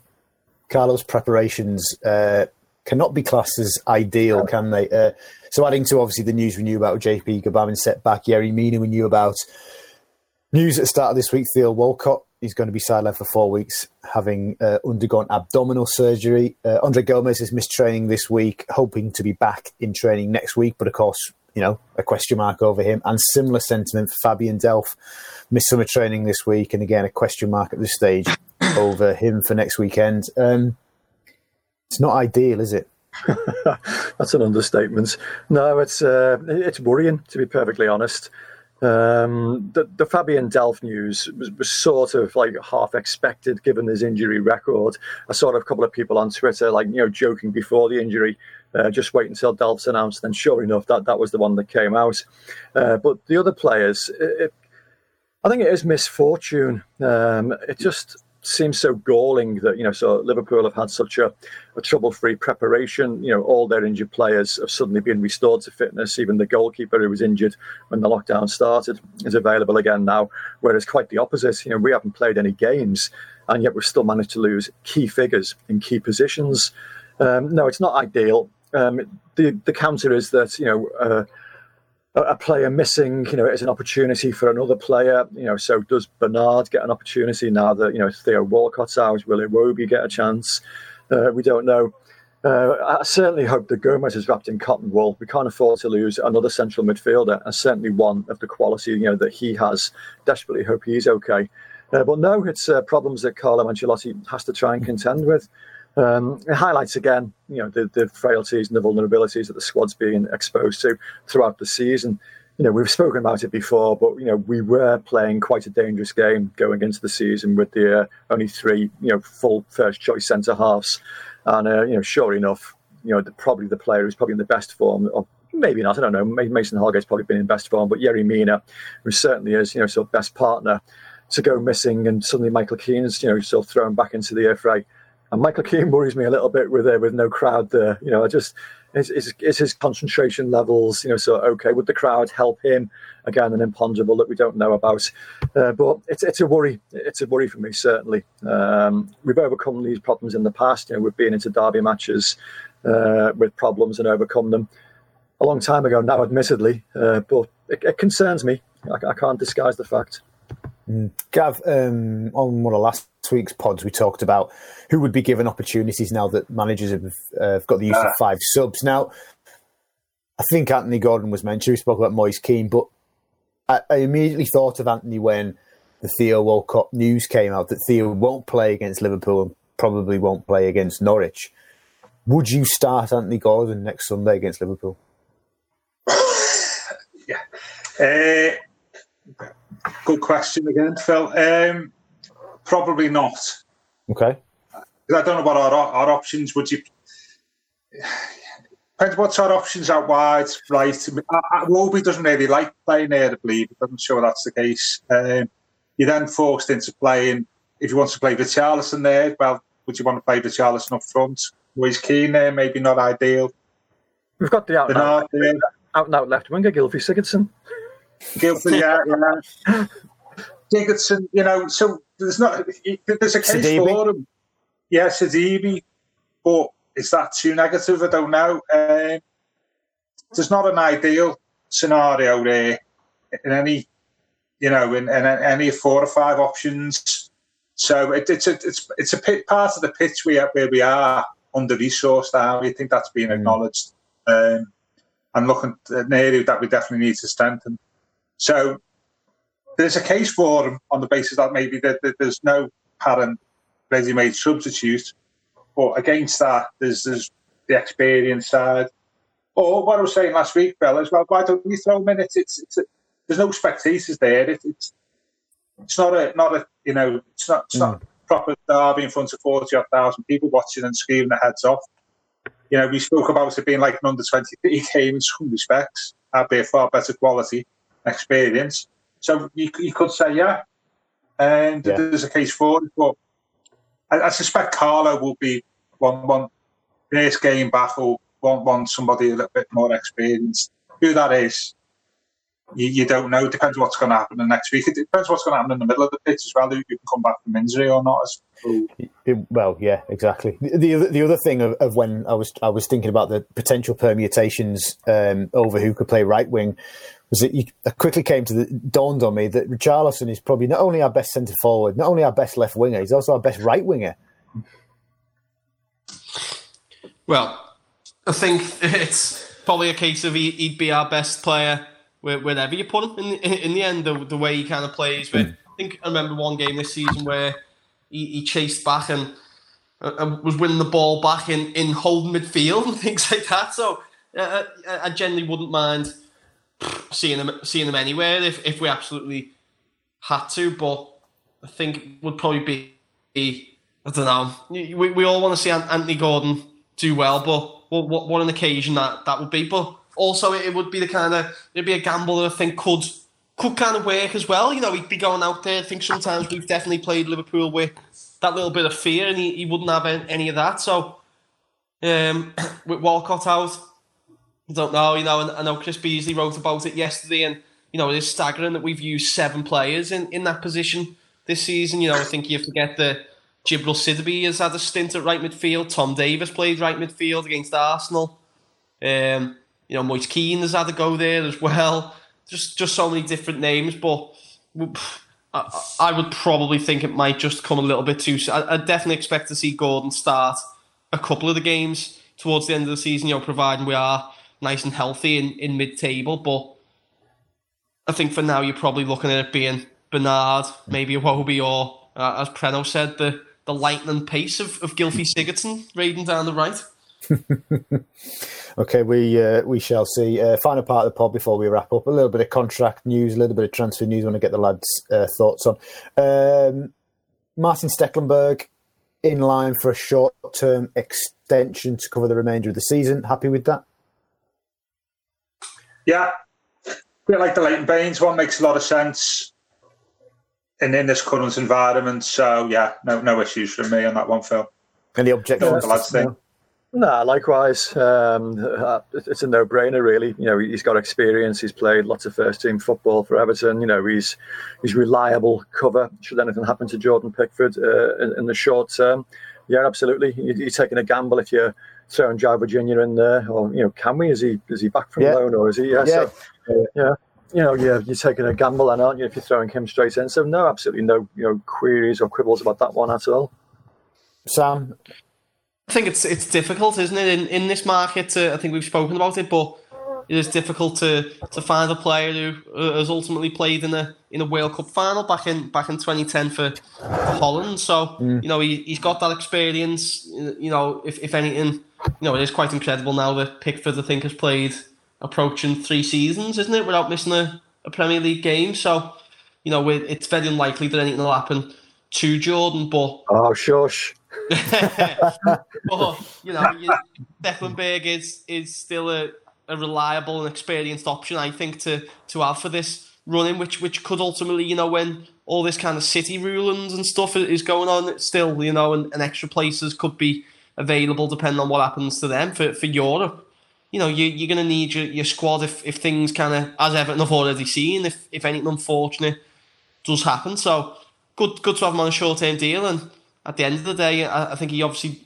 Speaker 2: Carlos preparations uh, cannot be classed as ideal, can they? Uh, so adding to obviously the news we knew about JP Gbamin setback, Yerry Mina we knew about. News at the start of this week, Theo Walcott, is going to be sidelined for four weeks, having uh, undergone abdominal surgery. Uh, Andre Gomes is missed training this week, hoping to be back in training next week, but of course, you know, a question mark over him. And similar sentiment for Fabian Delph, missed summer training this week, and again, a question mark at this stage over him for next weekend. Um, it's not ideal, is it?
Speaker 4: That's an understatement. No, it's uh, it's worrying to be perfectly honest. Um, the, the Fabian Delph news was, was, sort of like half expected given his injury record. I saw a couple of people on Twitter, like, you know, joking before the injury, uh, just wait until Delph's announced. And sure enough, that, that was the one that came out. Uh, but the other players, it, it, I think it is misfortune. Um, it just seems so galling that you know so Liverpool have had such a, a trouble-free preparation. You know, all their injured players have suddenly been restored to fitness. Even the goalkeeper who was injured when the lockdown started is available again now. Whereas quite the opposite. You know, we haven't played any games, and yet we've still managed to lose key figures in key positions. Um, no, it's not ideal. Um, the the counter is that you know. Uh, a player missing, you know, it's an opportunity for another player. You know, so does Bernard get an opportunity now that you know Theo Walcott's out? Will it Iwobi get a chance? Uh, we don't know. Uh, I certainly hope that Gomes is wrapped in cotton wool. We can't afford to lose another central midfielder, and certainly one of the quality you know that he has. Desperately hope he's okay. Uh, but no, it's uh, problems that Carlo Ancelotti has to try and contend with. Um, it highlights again, you know, the, the frailties and the vulnerabilities that the squad's being exposed to throughout the season. You know, we've spoken about it before, but you know, we were playing quite a dangerous game going into the season with the uh, only three, you know, full first choice centre halves, and uh, you know, sure enough, you know, the, probably the player who's probably in the best form, or maybe not, I don't know. Mason Holgate's probably been in best form, but Yerry Mina, who certainly is, you know, sort of best partner, to go missing, and suddenly Michael Keane's, you know, sort of thrown back into the fray. And Michael Keane worries me a little bit with uh, with no crowd there. You know, I just is his concentration levels. You know, so okay, would the crowd help him? Again, an imponderable that we don't know about. Uh, but it's it's a worry. It's a worry for me certainly. Um, we've overcome these problems in the past. You know, we've been into derby matches uh, with problems and overcome them a long time ago now, admittedly. Uh, but it, it, concerns me. I, I can't disguise the fact.
Speaker 2: Mm. Gav, um, on one of the last week's pods, we talked about who would be given opportunities now that managers have, uh, got the use of ah. five subs. Now, I think Anthony Gordon was mentioned. We spoke about Moise Kean, but I, I, immediately thought of Anthony when the Theo Walcott news came out that Theo won't play against Liverpool and probably won't play against Norwich. Would you start Anthony Gordon next Sunday against Liverpool?
Speaker 3: yeah. Uh, Good question again, Phil. Um, probably not.
Speaker 2: Okay.
Speaker 3: I don't know what our, our options would you. Depends what's our options out wide, right? Roby doesn't really like playing there, I believe. It doesn't show that's the case. Um, you're then forced into playing. If you want to play Richarlison there, well, would you want to play Richarlison up front? Was Kean there? Maybe not ideal.
Speaker 4: We've got the out and out, out, and out left winger, Gylfi Sigurdsson.
Speaker 3: Guilty, yeah, yeah. Sigurdsson, you know, so there's not there's a case Sidibe. for him. Yeah, Sidibe, but is that too negative? I don't know. Um, there's not an ideal scenario there in any, you know, in, in any four or five options. So it, it's a it's it's a pit, part of the pitch we where we are under resourced now. We think that's been mm. acknowledged. Um, and looking at an area that we definitely need to strengthen. So there's a case for them on the basis that maybe that, that there's no apparent ready-made substitute, but against that, there's there's the experience side. Or what I was saying last week, fellas, well, why don't we throw in? It's, it's, a, there's no spectators there. It, it's it's not a not a you know it's not it's not mm. proper derby in front of 40 odd thousand people watching and screaming their heads off. You know, we spoke about it being like an under 23 game in some respects, albeit far better quality experience. So you, you could say, yeah, and yeah. there's a case for it. But I, I, suspect Carlo will be one one first game back or want want somebody a little bit more experienced. Who that is, you, you don't know. It depends what's going to happen the next week. It depends what's going to happen in the middle of the pitch as well. Who can come back from injury or not.
Speaker 2: Well, yeah, exactly. The other, the other thing of, of, when I was I was thinking about the potential permutations um, over who could play right wing was that you quickly came to the dawned on me that Richarlison is probably not only our best centre forward, not only our best left winger, he's also our best right winger.
Speaker 5: Well, I think it's probably a case of he'd be our best player wherever you put him. In the, in the end, the, the way he kind of plays. With, mm. I think I remember one game this season where he, he chased back and, uh, was winning the ball back in, in holding midfield and things like that. So uh, I, I generally wouldn't mind seeing them seeing him anywhere if, if we absolutely had to. But I think it would probably be I don't know. We, we all want to see Anthony Gordon do well, but what, what an occasion that, that would be. But also, it would be the kind of it'd be a gamble that I think could could kind of work as well. You know, he'd be going out there. I think sometimes we've definitely played Liverpool with that little bit of fear, and he, he wouldn't have any of that. So, um, with Walcott out, I don't know. You know, and I know Chris Beesley wrote about it yesterday, and you know, it is staggering that we've used seven players in, in that position this season. You know, I think you forget that Djibril Sidibe has had a stint at right midfield. Tom Davies played right midfield against Arsenal. Um, you know, Moise Kean has had to go there as well. Just just so many different names, but I, I would probably think it might just come a little bit too. I, I definitely expect to see Gordon start a couple of the games towards the end of the season. You know, providing we are nice and healthy in, in mid table, but I think for now you're probably looking at it being Bernard, maybe Iwobi, or uh, as Preno said, the the lightning pace of, of Gylfi Sigurdsson raiding down the right.
Speaker 2: okay, we uh, we shall see. Uh, final part of the pod before we wrap up. A little bit of contract news, a little bit of transfer news. I want to get the lads' uh, thoughts on. Um, Martin Stekelenburg in line for a short term extension to cover the remainder of the season. Happy with that?
Speaker 3: Yeah, a bit like the Leighton Baines one makes a lot of sense in, in this current environment. So yeah, no no issues from me on that one, Phil.
Speaker 2: And the objections?
Speaker 4: No, no, likewise. Um, uh, it's a no-brainer, really. You know, he's got experience. He's played lots of first-team football for Everton. You know, he's he's reliable cover should anything happen to Jordan Pickford uh, in, in, the short term. Yeah, absolutely. You're taking a gamble if you're throwing João Virgínia in there, or you know, can we? Is he is he back from yeah. loan or is he? Yeah, yeah. So, yeah you know, you're, you're taking a gamble, and aren't you, if you're throwing him straight in? So, no, absolutely no, you know, queries or quibbles about that one at all.
Speaker 2: Sam,
Speaker 5: I think it's it's difficult, isn't it, in, in this market? To, I think we've spoken about it, but it is difficult to, to find a player who uh, has ultimately played in a in a World Cup final back in back in 2010 for, for Holland. So mm. you know he he's got that experience. You know, if if anything, you know it is quite incredible now that Pickford I think has played approaching three seasons, isn't it, without missing a, a Premier League game? So, you know, it's very unlikely that anything will happen to Jordan, but.
Speaker 4: Oh, shush.
Speaker 5: but, you know, Stekelenburg is, is still a, a reliable and experienced option, I think, to, to have for this running, which which could ultimately, you know, when all this kind of city rulings and stuff is going on, still, you know, and, and extra places could be available depending on what happens to them for, for Europe you know, you, you're going to need your, your squad if, if things kind of, as Everton have already seen, if, if anything unfortunate does happen. So good good to have him on a short term deal. And at the end of the day, I, I, think he obviously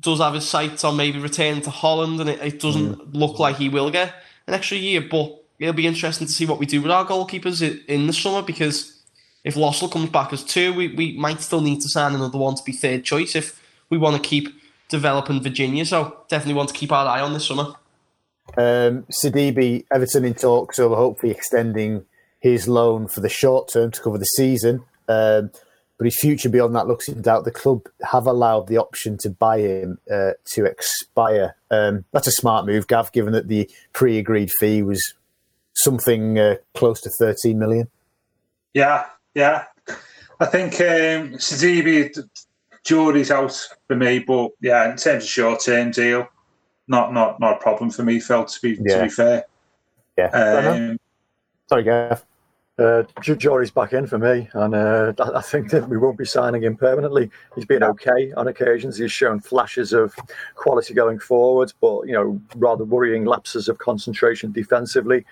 Speaker 5: does have his sights on maybe returning to Holland, and it, it doesn't mm. look like he will get an extra year. But it'll be interesting to see what we do with our goalkeepers in the summer because if Lössl comes back as two, we, we might still need to sign another one to be third choice if we want to keep developing Virgínia. So definitely want to keep our eye on this summer.
Speaker 2: Um, Sidibe, Everton in talks over hopefully extending his loan for the short term to cover the season. Um, but his future beyond that looks in doubt. The club have allowed the option to buy him uh, to expire. Um, that's a smart move, Gav, given that the pre-agreed fee was something uh, close to 13 million.
Speaker 3: Yeah, yeah. I think um, Sidibe, jury's out for me, but yeah, in terms of short term deal, not not not a problem for me, Phil. To be yeah. to be fair,
Speaker 2: yeah. Um, Sorry, Gav.
Speaker 4: Uh, Jory's back in for me, and uh, I think that we won't be signing him permanently. He's been okay on occasions. He's shown flashes of quality going forward, but you know, rather worrying lapses of concentration defensively.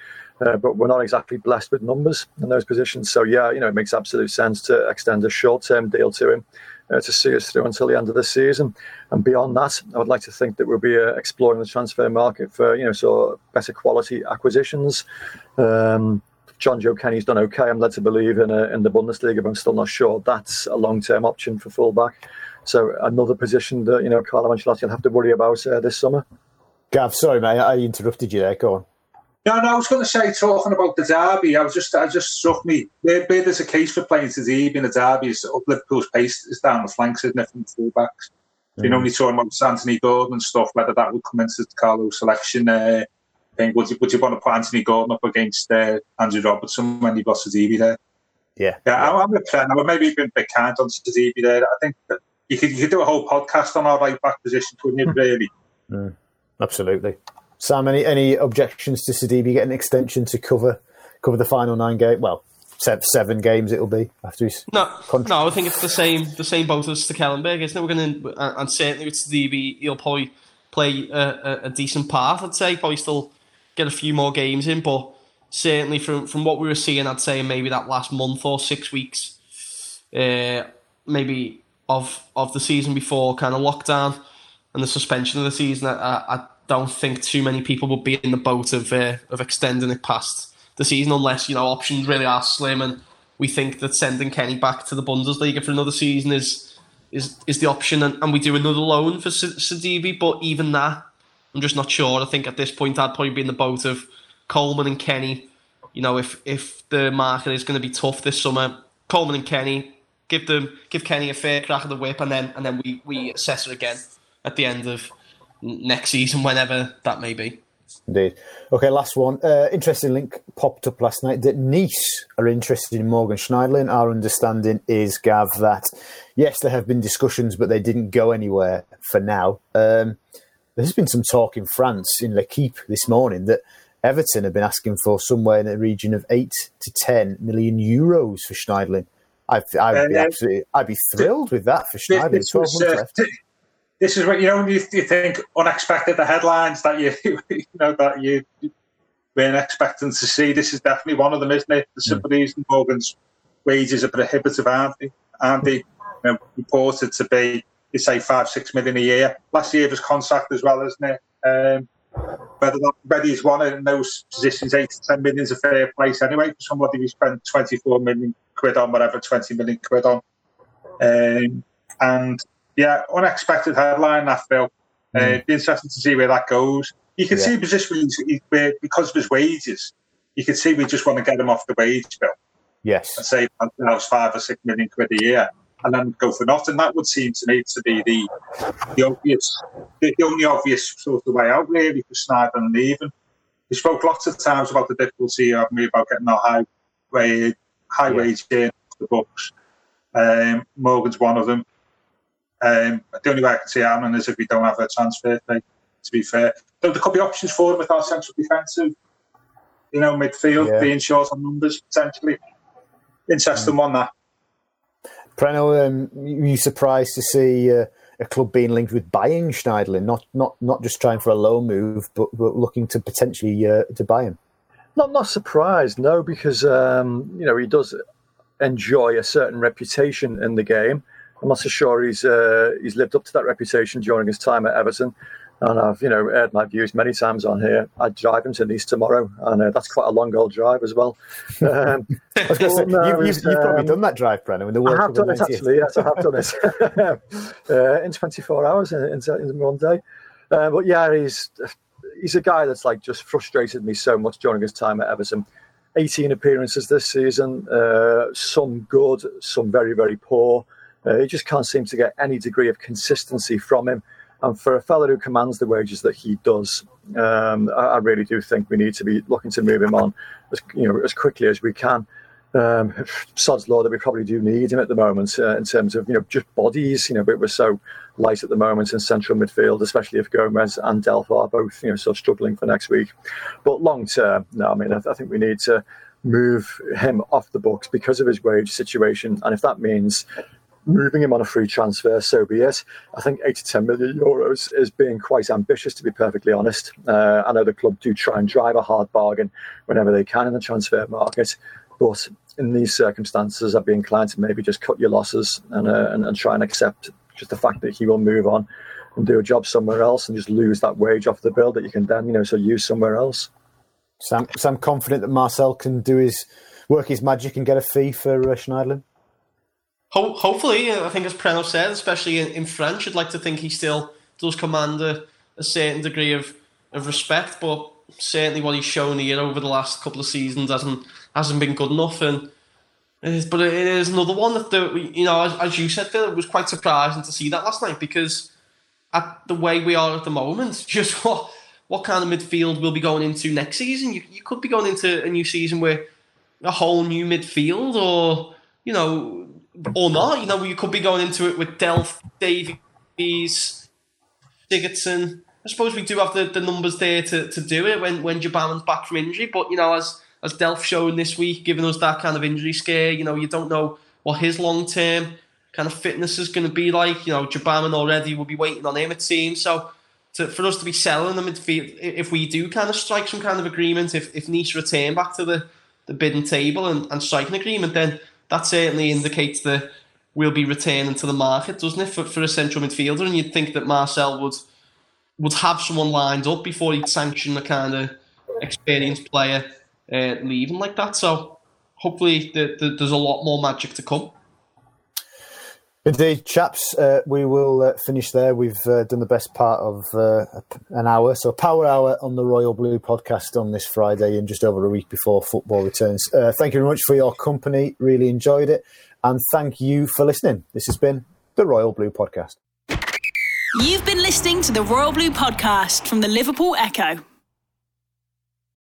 Speaker 4: Uh, but we're not exactly blessed with numbers in those positions. So yeah, you know, it makes absolute sense to extend a short-term deal to him uh, to see us through until the end of the season. And beyond that, I would like to think that we'll be uh, exploring the transfer market for you know so better quality acquisitions. Um, Jonjoe Kenny's done okay. I'm led to believe in a, in the Bundesliga, but I'm still not sure that's a long term option for fullback. So another position that you know Carlo Ancelotti will have to worry about uh, this summer.
Speaker 2: Gav, sorry mate, I interrupted you there. Go on.
Speaker 3: No, no, I was going to say, talking about the derby, I was just, I just struck me where, where there's a case for playing Sidibe in a derby. Is Liverpool's pace is down the flanks, isn't it, from fullbacks? Mm. You know, when you're talking about Anthony Gordon and stuff, whether that would come into the Carlo selection. Uh, think would you, would you want to put Anthony Gordon up against uh, Andrew Robertson when you've got Sidibe there?
Speaker 2: Yeah,
Speaker 3: yeah, yeah. I'm a fan. I would maybe been a bit kind on Sidibe there. I think you could you could do a whole podcast on our right back position, couldn't you? Really?
Speaker 2: Mm. Absolutely. Sam, any any objections to Sidibe getting an extension to cover cover the final nine game? Well, seven games it'll be after his
Speaker 5: no no I think it's the same the same boat as Stekelenburg isn't it we're going to and certainly with Sidibe he'll probably play a, a, a, decent part I'd say probably still get a few more games in but certainly from from what we were seeing I'd say maybe that last month or six weeks uh, maybe of of the season before kind of lockdown and the suspension of the season I, I don't think too many people would be in the boat of uh, of extending it past the season unless you know options really are slim. And we think that sending Kenny back to the Bundesliga for another season is is is the option. And, and we do another loan for Sidibe but even that I'm just not sure. I think at this point I'd probably be in the boat of Coleman and Kenny. You know if if the market is going to be tough this summer Coleman and Kenny give them give Kenny a fair crack of the whip and then and then we we assess it again at the end of next season, whenever that may be.
Speaker 2: Indeed. Okay, last one. Uh, interesting link popped up last night that Nice are interested in Morgan Schneiderlin. Our understanding is, Gav, that yes, there have been discussions, but they didn't go anywhere for now. Um, there's been some talk in France, in L'Equipe this morning, that Everton have been asking for somewhere in the region of 8 to 10 million euros for Schneiderlin. I'd, I'd, be uh, absolutely, I'd be thrilled with that for Schneiderlin. 12 months uh, left
Speaker 3: this is what you know when you, you think unexpected the headlines that you you know that you weren't expecting to see. This is definitely one of them, isn't it? The Sympathies mm. and Morgan's wages are prohibitive, aren't they? Aren't they? You know, reported to be, you say, five, six million a year. Last year was contract as well, isn't it? Um, whether that whether he's one in those positions, eight to ten million is a fair price anyway for somebody who spent twenty four million quid on whatever, twenty million quid on. Um, and yeah, unexpected headline that Phil. Mm. Uh, it'd be interesting to see where that goes. You can yeah. see where because of his wages, you can see we just want to get him off the wage bill.
Speaker 2: Yes,
Speaker 3: and say that five or six million quid a year, and then go for nothing. That would seem to me to be the the obvious, the, the only obvious sort of way out really for Schneiderlin leaving. We spoke lots of times about the difficulty of me about getting a high wage, high yeah. wage in the books. Um, Morgan's one of them. Um, the only way I can see Aaron is if we don't have a transfer fee, to be fair. So there could be options for him with our central defensive, you know, midfield, yeah. being short on numbers, potentially. Interesting mm. one, that.
Speaker 2: Preno, um, were you surprised to see uh, a club being linked with buying Schneiderlin, not not not just trying for a low move, but, but looking to potentially uh, to buy him?
Speaker 4: Not not surprised, no, because um, you know he does enjoy a certain reputation in the game. I'm not so sure he's uh, he's lived up to that reputation during his time at Everton. And I've, you know, aired my views many times on here. I'd drive him to Nice tomorrow, and uh, that's quite a long old drive as well. Um,
Speaker 2: I no, you've, you've, you've, probably um, done that drive, Brennan. In the
Speaker 4: World I have done it actually. Yes, I have done it uh, in 24 hours in, in, in one day. Uh, but yeah, he's he's a guy that's like just frustrated me so much during his time at Everton. 18 appearances this season, uh, some good, some very very poor. Uh, he just can't seem to get any degree of consistency from him. And for a fellow who commands the wages that he does, um, I, I, really do think we need to be looking to move him on as you know as quickly as we can. um, sod's law that we probably do need him at the moment uh, in terms of you know just bodies. You know, we're so light at the moment in central midfield, especially if Gomes and Delph are both you know sort of struggling for next week. But long term, no, I mean I, I think we need to move him off the books because of his wage situation, and if that means moving him on a free transfer, so be it. I think eight to ten million euros is being quite ambitious, to be perfectly honest. Uh, I know the club do try and drive a hard bargain whenever they can in the transfer market, but in these circumstances, I'd be inclined to maybe just cut your losses and, uh, and, and try and accept just the fact that he will move on and do a job somewhere else and just lose that wage off the bill that you can then, you know, so use somewhere else.
Speaker 2: Sam, Sam confident that Marcel can do his work his magic and get a fee for uh?
Speaker 5: Ho- hopefully, uh, I think as Preno said, especially in, in French, I'd like to think he still does command a, a certain degree of, of respect, but certainly what he's shown here over the last couple of seasons hasn't hasn't been good enough. And but it is another one that the you know as, as you said, Phil, it was quite surprising to see that last night because at the way we are at the moment, just what what kind of midfield we'll be going into next season. You you could be going into a new season with a whole new midfield, or you know, or not. You know, you could be going into it with Delph, Davies, Sigurdsson. I suppose we do have the, the numbers there to, to do it when when Gbamin's back from injury. But you know, as as Delph shown this week, giving us that kind of injury scare, you know, you don't know what his long term kind of fitness is going to be like. You know, Gbamin already will be waiting on him, it seems. So to, for us to be selling the midfield, if we do kind of strike some kind of agreement, if, if Nice return back to the, the bidding table and, and strike an agreement, then that certainly indicates that we'll be returning to the market, doesn't it, for, for a central midfielder? And you'd think that Marcel would would have someone lined up before he'd sanction a kind of experienced player uh, leaving like that. So hopefully the, the, there's a lot more magic to come.
Speaker 2: Indeed, chaps, uh, we will uh, finish there. We've uh, done the best part of uh, an hour, so power hour on the Royal Blue podcast on this Friday and just over a week before football returns. Uh, thank you very much for your company. Really enjoyed it. And thank you for listening. This has been the Royal Blue podcast.
Speaker 1: You've been listening to the Royal Blue podcast from the Liverpool Echo.